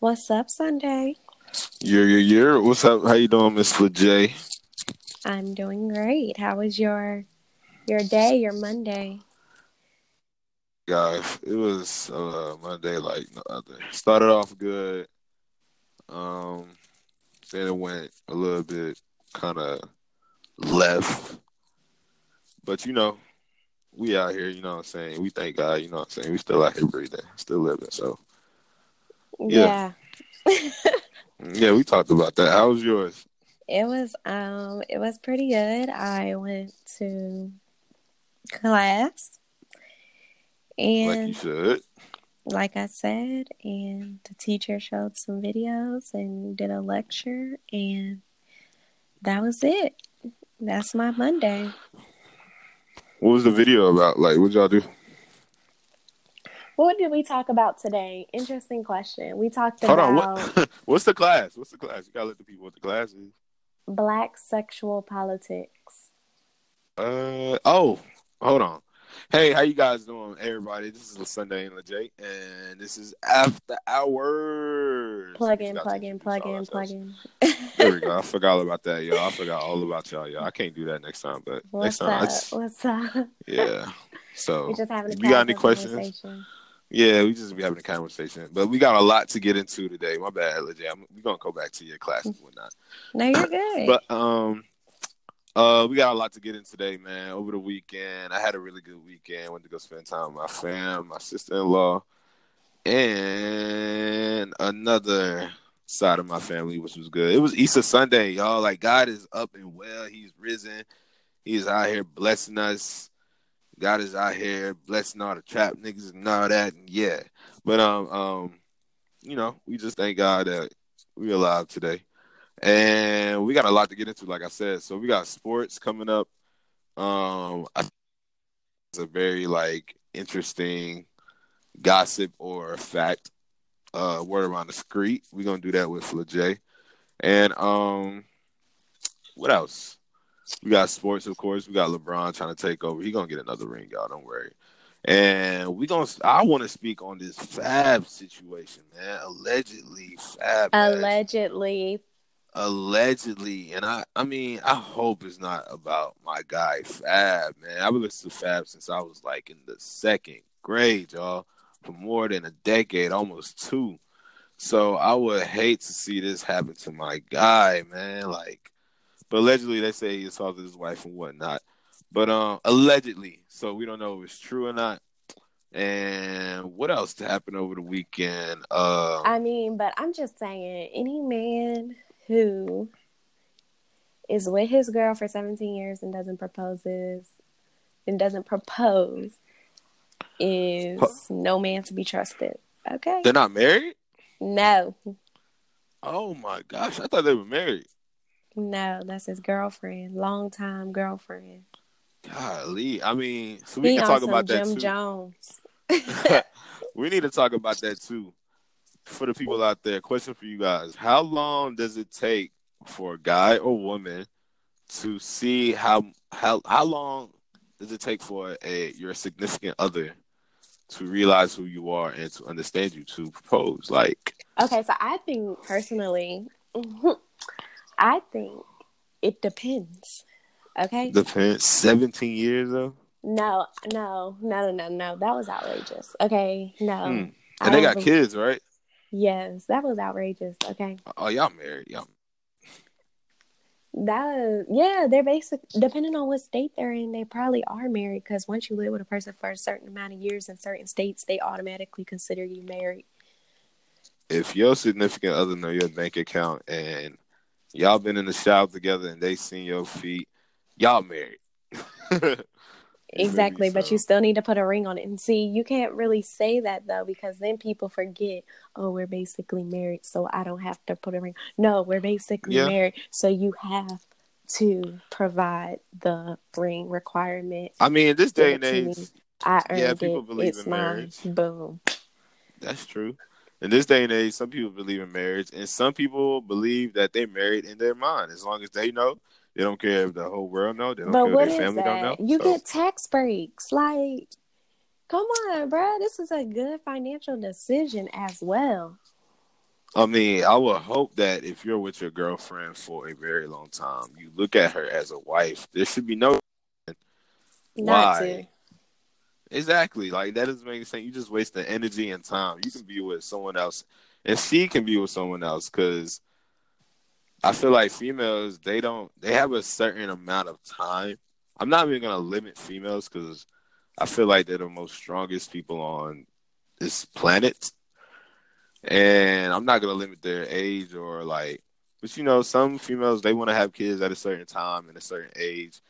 What's up, Sunday? Year, year, year. What's up? How you doing, Miss LeJ? I'm doing great. How was your your day, your Monday? Guys, it was uh, Monday like no other. Started off good. Um, then it went a little bit kind of left. But you know, we out here. You know what I'm saying? We thank God. You know what I'm saying? We still out here breathing, still living. So Yeah. Yeah. yeah, we talked about that. How was yours? It was um it was pretty good. I went to class Like you and should. like I said, and the teacher showed some videos and did a lecture and that was it. That's my Monday. What was the video about? Like, what y'all do? What did we talk about today? Interesting question. We talked Hold on. about What? What's the class? What's the class? You gotta let the people what the class is. black sexual politics. Uh oh, hold on. Hey, how you guys doing, everybody? This is Sunday and Legit, and this is After Hours. Plug We in, plug in, plug in, plug in. There we go. I forgot all about that, y'all. I forgot all about y'all, y'all. I can't do that next time, but What's next time, up? just, What's up? yeah. So, We're just having a you got any questions? Yeah, we just be having a conversation, but we got a lot to get into today. My bad, Legit. I'm, we gonna go back to your class and whatnot. No, you're good. But um, uh, we got a lot to get in today, man. Over the weekend, I had a really good weekend. Went to go spend time with my fam, my sister in law, and another side of my family, which was good. It was Easter Sunday, y'all. Like God is up and well. He's risen. He's out here blessing us. God is out here blessing all the trap niggas and all that. And yeah, but um um, you know, we just thank God that we alive today. And we got a lot to get into, like I said. So we got sports coming up. Um, it's a very like interesting gossip or fact, uh, word around the street. We're gonna do that with Flajay. And um, what else? We got sports, of course. We got LeBron trying to take over. He gonna get another ring, y'all. Don't worry. And we gonna. I want to speak on this Fab situation, man. Allegedly, Fab. Allegedly, allegedly, and I, I mean, I hope it's not about my guy Fab, man. I've been listening to Fab since I was like in the second grade, y'all, for more than a decade, almost two. So I would hate to see this happen to my guy, man. Like, but allegedly they say he assaulted his wife and whatnot. But um, allegedly, so we don't know if it's true or not. And what else happened over the weekend? Um, I mean, but I'm just saying, any man who is with his girl for 17 years and doesn't proposes and doesn't propose is no man to be trusted. Okay. they're not married. No, Oh my gosh, I thought they were married. No, that's his girlfriend, longtime girlfriend. Golly, I mean, so we He can talk some about that Jim too. Jones. we need to talk about that too. For the people out there, question for you guys: How long does it take for a guy or woman to see how how how long does it take for a your significant other to realize who you are and to understand you to propose? Like, Okay, so I think personally, I think it depends. Okay. depends. Seventeen years though, No, no, no, no, no, no. That was outrageous. Okay, no. Hmm. And they got believe- kids, right? Yes, that was outrageous. Okay, Oh, y'all married? Y'all that yeah, they're basic. Depending on what state they're in, they probably are married. Because once you live with a person for a certain amount of years in certain states, they automatically consider you married. if your significant other know your bank account and y'all been in the shower together and they seen your feet, y'all married. You feel me? Exactly, but So, you still need to put a ring on it. And see, you can't really say that though, because then people forget, oh, we're basically married, so I don't have to put a ring. No, we're basically Yeah. married, so you have to provide the ring requirement. I mean, in this day and age. I earned Yeah, people it. believe It's in mine. Boom. that's true. In this day and age, some people believe in marriage, and some people believe that they married in their mind. As long as they know, they don't care if the whole world know. They don't But care what if is their family don't that? know. You So, get tax breaks. Like, come on, bro. This is a good financial decision as well. I mean, I would hope that if you're with your girlfriend for a very long time, you look at her as a wife. There should be no Not why. Exactly. Like that doesn't make sense. You just waste the energy and time. You can be with someone else, and she can be with someone else. Because I feel like females, they don't. They have a certain amount of time. I'm not even gonna limit females because I feel like they're the most strongest people on this planet, and I'm not gonna limit their age or like. But you know, some females they want to have kids at a certain time and a certain age.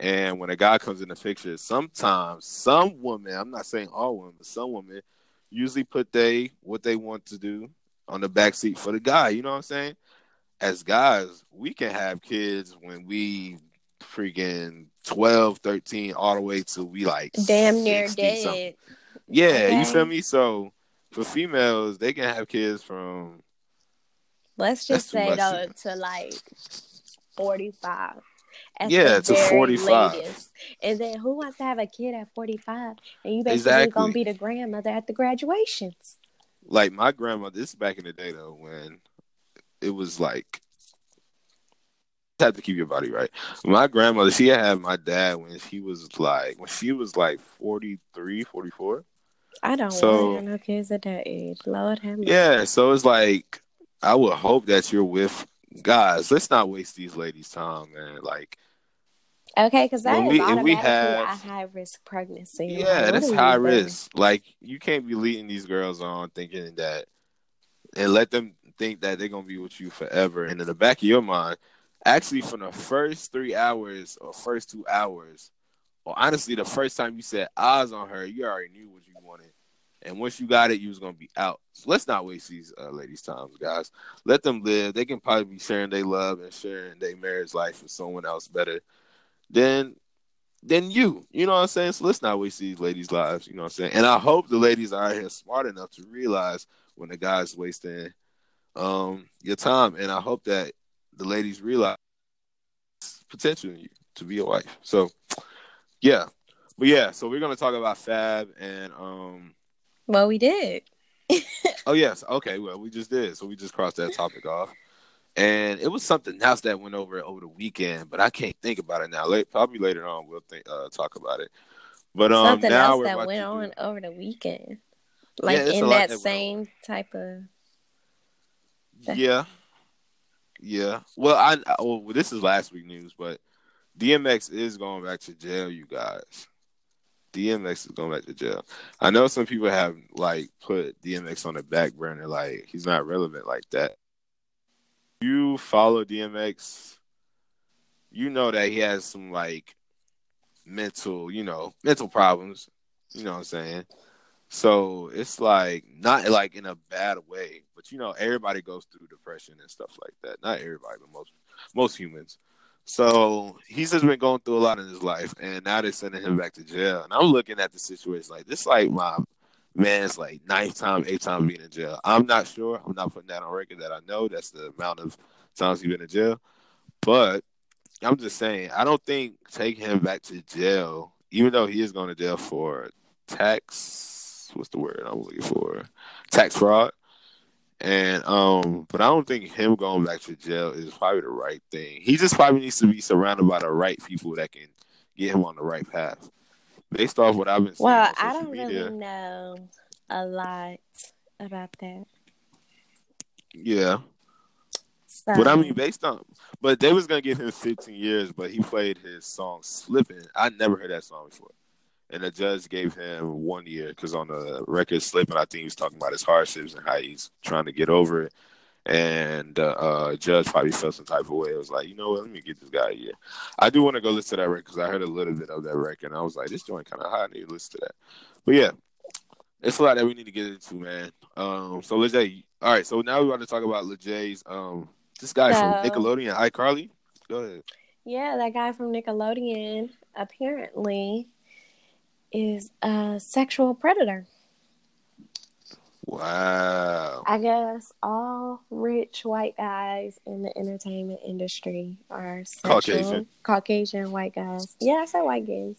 And when a guy comes in the picture, sometimes some women, I'm not saying all women, but some women usually put they what they want to do on the back seat for the guy. You know what I'm saying? As guys, we can have kids when we freaking 12, 13, all the way to we like Damn near 60 something. dead. Yeah, Okay. you feel me? So for females, they can have kids from Let's just say though to like forty five. Yeah, to 45. And then who wants to have a kid at forty five? And you basically Exactly. gonna be the grandmother at the graduations. like my grandma. This is back in the day though, when it was like you have to keep your body right. My grandmother, she had my dad when she was like when she was like 43, 44. I don't So- want to have no kids at that age. Lord have mercy. Yeah, so it's like I would hope that you're with guys. Let's not waste these ladies' time, man. Like Okay, because that is we- and we automatically have- a high risk pregnancy. Yeah, what that's high doing? risk. Like you can't be leading these girls on thinking that and let them think that they're gonna be with you forever. And in the back of your mind, actually from the first three hours or first two hours, or honestly the first time you set eyes on her, you already knew what you wanted. And once you got it, you was gonna be out. So let's not waste these uh, ladies' times, guys. Let them live. They can probably be sharing their love and sharing their marriage life with someone else better than than you. You know what I'm saying? So let's not waste these ladies' lives. You know what I'm saying? And I hope the ladies are here smart enough to realize when the guy's wasting um your time. And I hope that the ladies realize potential you to be a wife. So yeah. But yeah, so we're gonna talk about Fab and um Well, we did. oh yes, okay, well we just did. So we just crossed that topic off. And it was something else that went over over the weekend, but I can't think about it now. Late, probably later on we'll think, uh, talk about it. But um, Something now else that went do- on over the weekend. Like a in that that same type of. Yeah, yeah. Well, I I- well this is last week news, but DMX is going back to jail. You guys, DMX is going back to jail. I know some people have like put DMX on the back burner, like he's not relevant like that. You follow DMX, you know that he has some like mental, you know, mental problems. You know what I'm saying? So it's like not like in a bad way, but you know everybody goes through depression and stuff like that. Not everybody, but most most humans. So he's just been going through a lot in his life, and now they're sending him back to jail. And I'm looking at the situation like this, like my man's like ninth time, eighth time being in jail. I'm not sure. I'm not putting that on record that I know that's the amount of times he's been in jail, but I'm just saying I don't think taking him back to jail, even though he is going to jail for tax what's the word I'm looking for? Tax fraud. And um, but I don't think him going back to jail is probably the right thing. He just probably needs to be surrounded by the right people that can get him on the right path. Based off what I've been seeing Well, I don't media, really know a lot about that. yeah. So, But I mean, based on, but they was gonna give him 15 years, but he played his song "Slipping." I never heard that song before, and the judge gave him one year because on the record "Slipping," I think he was talking about his hardships and how he's trying to get over it. And the uh, judge probably felt some type of way. It was like, you know what? Let me get this guy a year. I do want to go listen to that record because I heard a little bit of that record, and I was like, this joint kind of hot. I need to listen to that. But yeah, it's a lot that we need to get into, man. Um, so Lejay, all right. So now we want to talk about Lejay's um this guy from So- Nickelodeon, iCarly. Go ahead. yeah, that guy from Nickelodeon apparently is a sexual predator. Wow. I guess all rich white guys in the entertainment industry are sexual, Caucasian. Caucasian white guys. Yeah, I said white gays.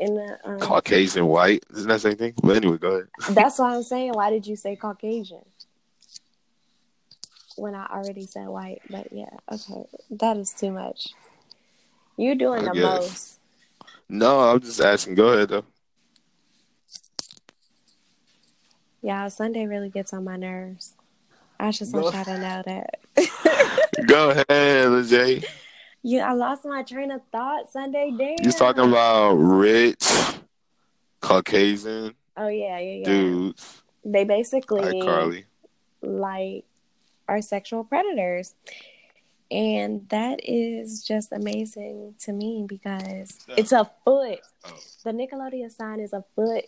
In the um, Caucasian white. Isn't that the same thing? But anyway, go ahead. that's what I'm saying. Why did you say Caucasian? when I already said white, but yeah, okay, that is too much. You're doing I the guess. most. No, I'm just asking. Go ahead though. Yeah, Sunday really gets on my nerves. I just want y'all to know that. Go ahead, Lejay. yeah, I lost my train of thought Sunday. Damn. You talking about rich, Caucasian Oh yeah, yeah, yeah. dudes They basically like Carly? like are sexual predators. And that is just amazing to me because it's a foot. Oh. The Nickelodeon sign is a foot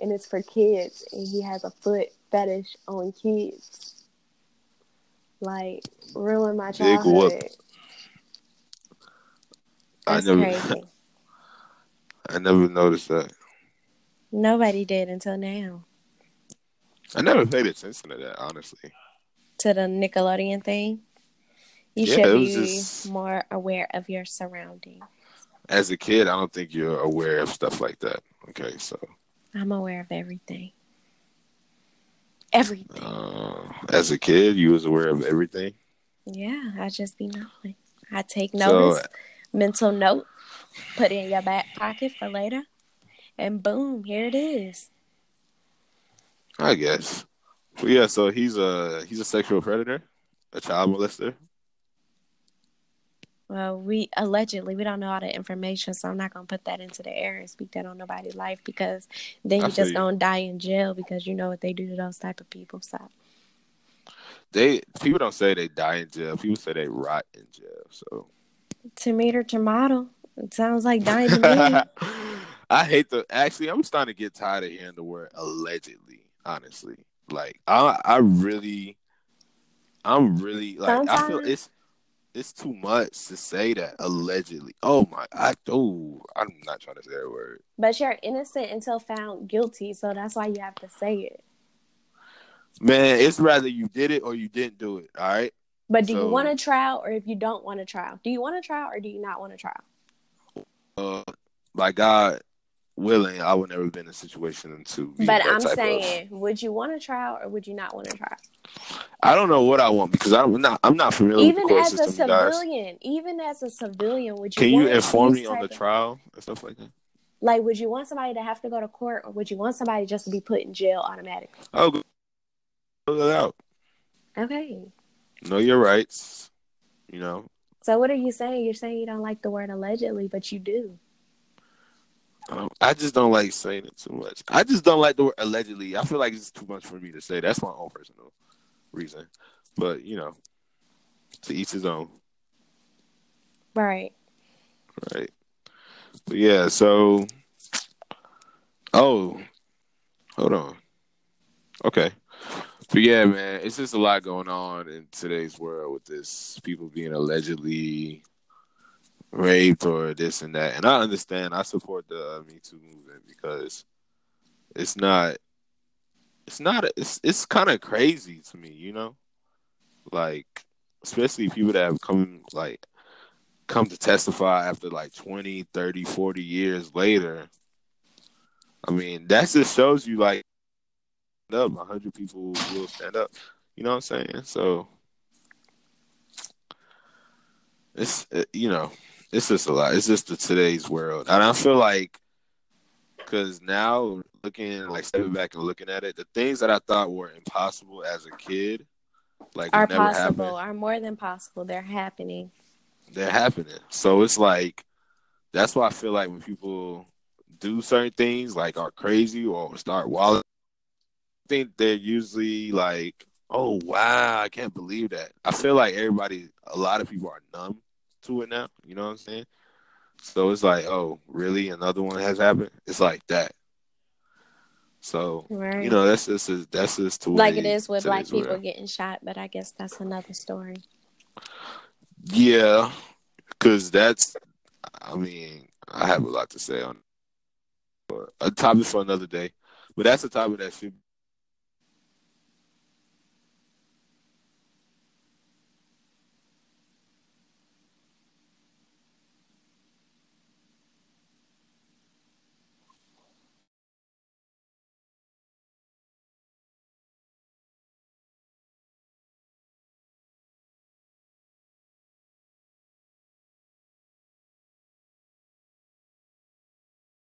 and it's for kids and he has a foot fetish on kids. Like ruin my childhood. I That's never, crazy. I never noticed that. Nobody did until now. I never paid attention to that, honestly. To the Nickelodeon thing. You Yeah, should be just- more aware of your surroundings. As a kid, I don't think you're aware of stuff like that. Okay, so I'm aware of everything. Everything. uh, as a kid, you was aware of everything. Yeah, I just be knowing. I take So mental note, put it in your back pocket for later, and boom, here it is. I guess. But yeah, so he's a he's a sexual predator, a child molester. Well, we allegedly we don't know all the information, so I'm not gonna put that into the air and speak that on nobody's life because then you feel just you. gonna die in jail because you know what they do to those type of people. So They people don't say they die in jail. People say they rot in jail. So tomato tomato. It sounds like dying to me. I hate the. Actually, I'm starting to get tired of hearing the word allegedly. Honestly, like I, I really, I'm really like I feel it's it's too much to say that allegedly. Oh my, I oh, I'm not trying to say that word. But you're innocent until found guilty, so that's why you have to say it. Man, it's rather you did it or you didn't do it. All right. But do So- you want a trial or if you don't want a trial? Do you want a trial or do you not want a trial? Uh, by God willing, I would never been in a situation to. But I'm type of- saying, would you want a trial or would you not want to try? I don't know what I want because I'm not. I'm not familiar Even with the court as a system, guys. civilian, even as a civilian, would you Can you inform me on the trial and stuff like that? Like, would you want somebody to have to go to court or would you want somebody just to be put in jail automatically? Oh, go out. Okay. Know your rights. You know, So what are you saying? You're saying you don't like the word allegedly, but you do. Um, I just don't like saying it too much. I just don't like the word allegedly. I feel like it's too much for me to say. That's my own personal reason. But you know, to each his own. Right. Right. But yeah, so oh hold on. Okay. But yeah, man, it's just a lot going on in today's world with this people being allegedly raped or this and that. And I understand I support the uh, Me Too movement because it's not it's not it's it's kind of crazy to me, you know? Like especially people that have come like come to testify after like 20, 30, 40 years later. I mean, that just shows you like up 100 people will stand up. You know what I'm saying? So it's you know, it's just a lot. It's just the today's world. And I feel like cuz now looking like stepping back and looking at it, the things that I thought were impossible as a kid like Are never possible, are more than possible. They're happening. they're happening. So it's like that's why I feel like when people do certain things like are crazy or start wilding, I think they're usually like, "Oh wow, I can't believe that." I feel like everybody, a lot of people are numb to it now. You know what I'm saying? So it's like, "Oh, really? Another one has happened?" It's like that. So Right. you know, that's just that's just to like it is with black people getting shot, but I guess that's another story. Yeah, because that's, I mean, I have a lot to say on but a topic for another day. But that's a topic that should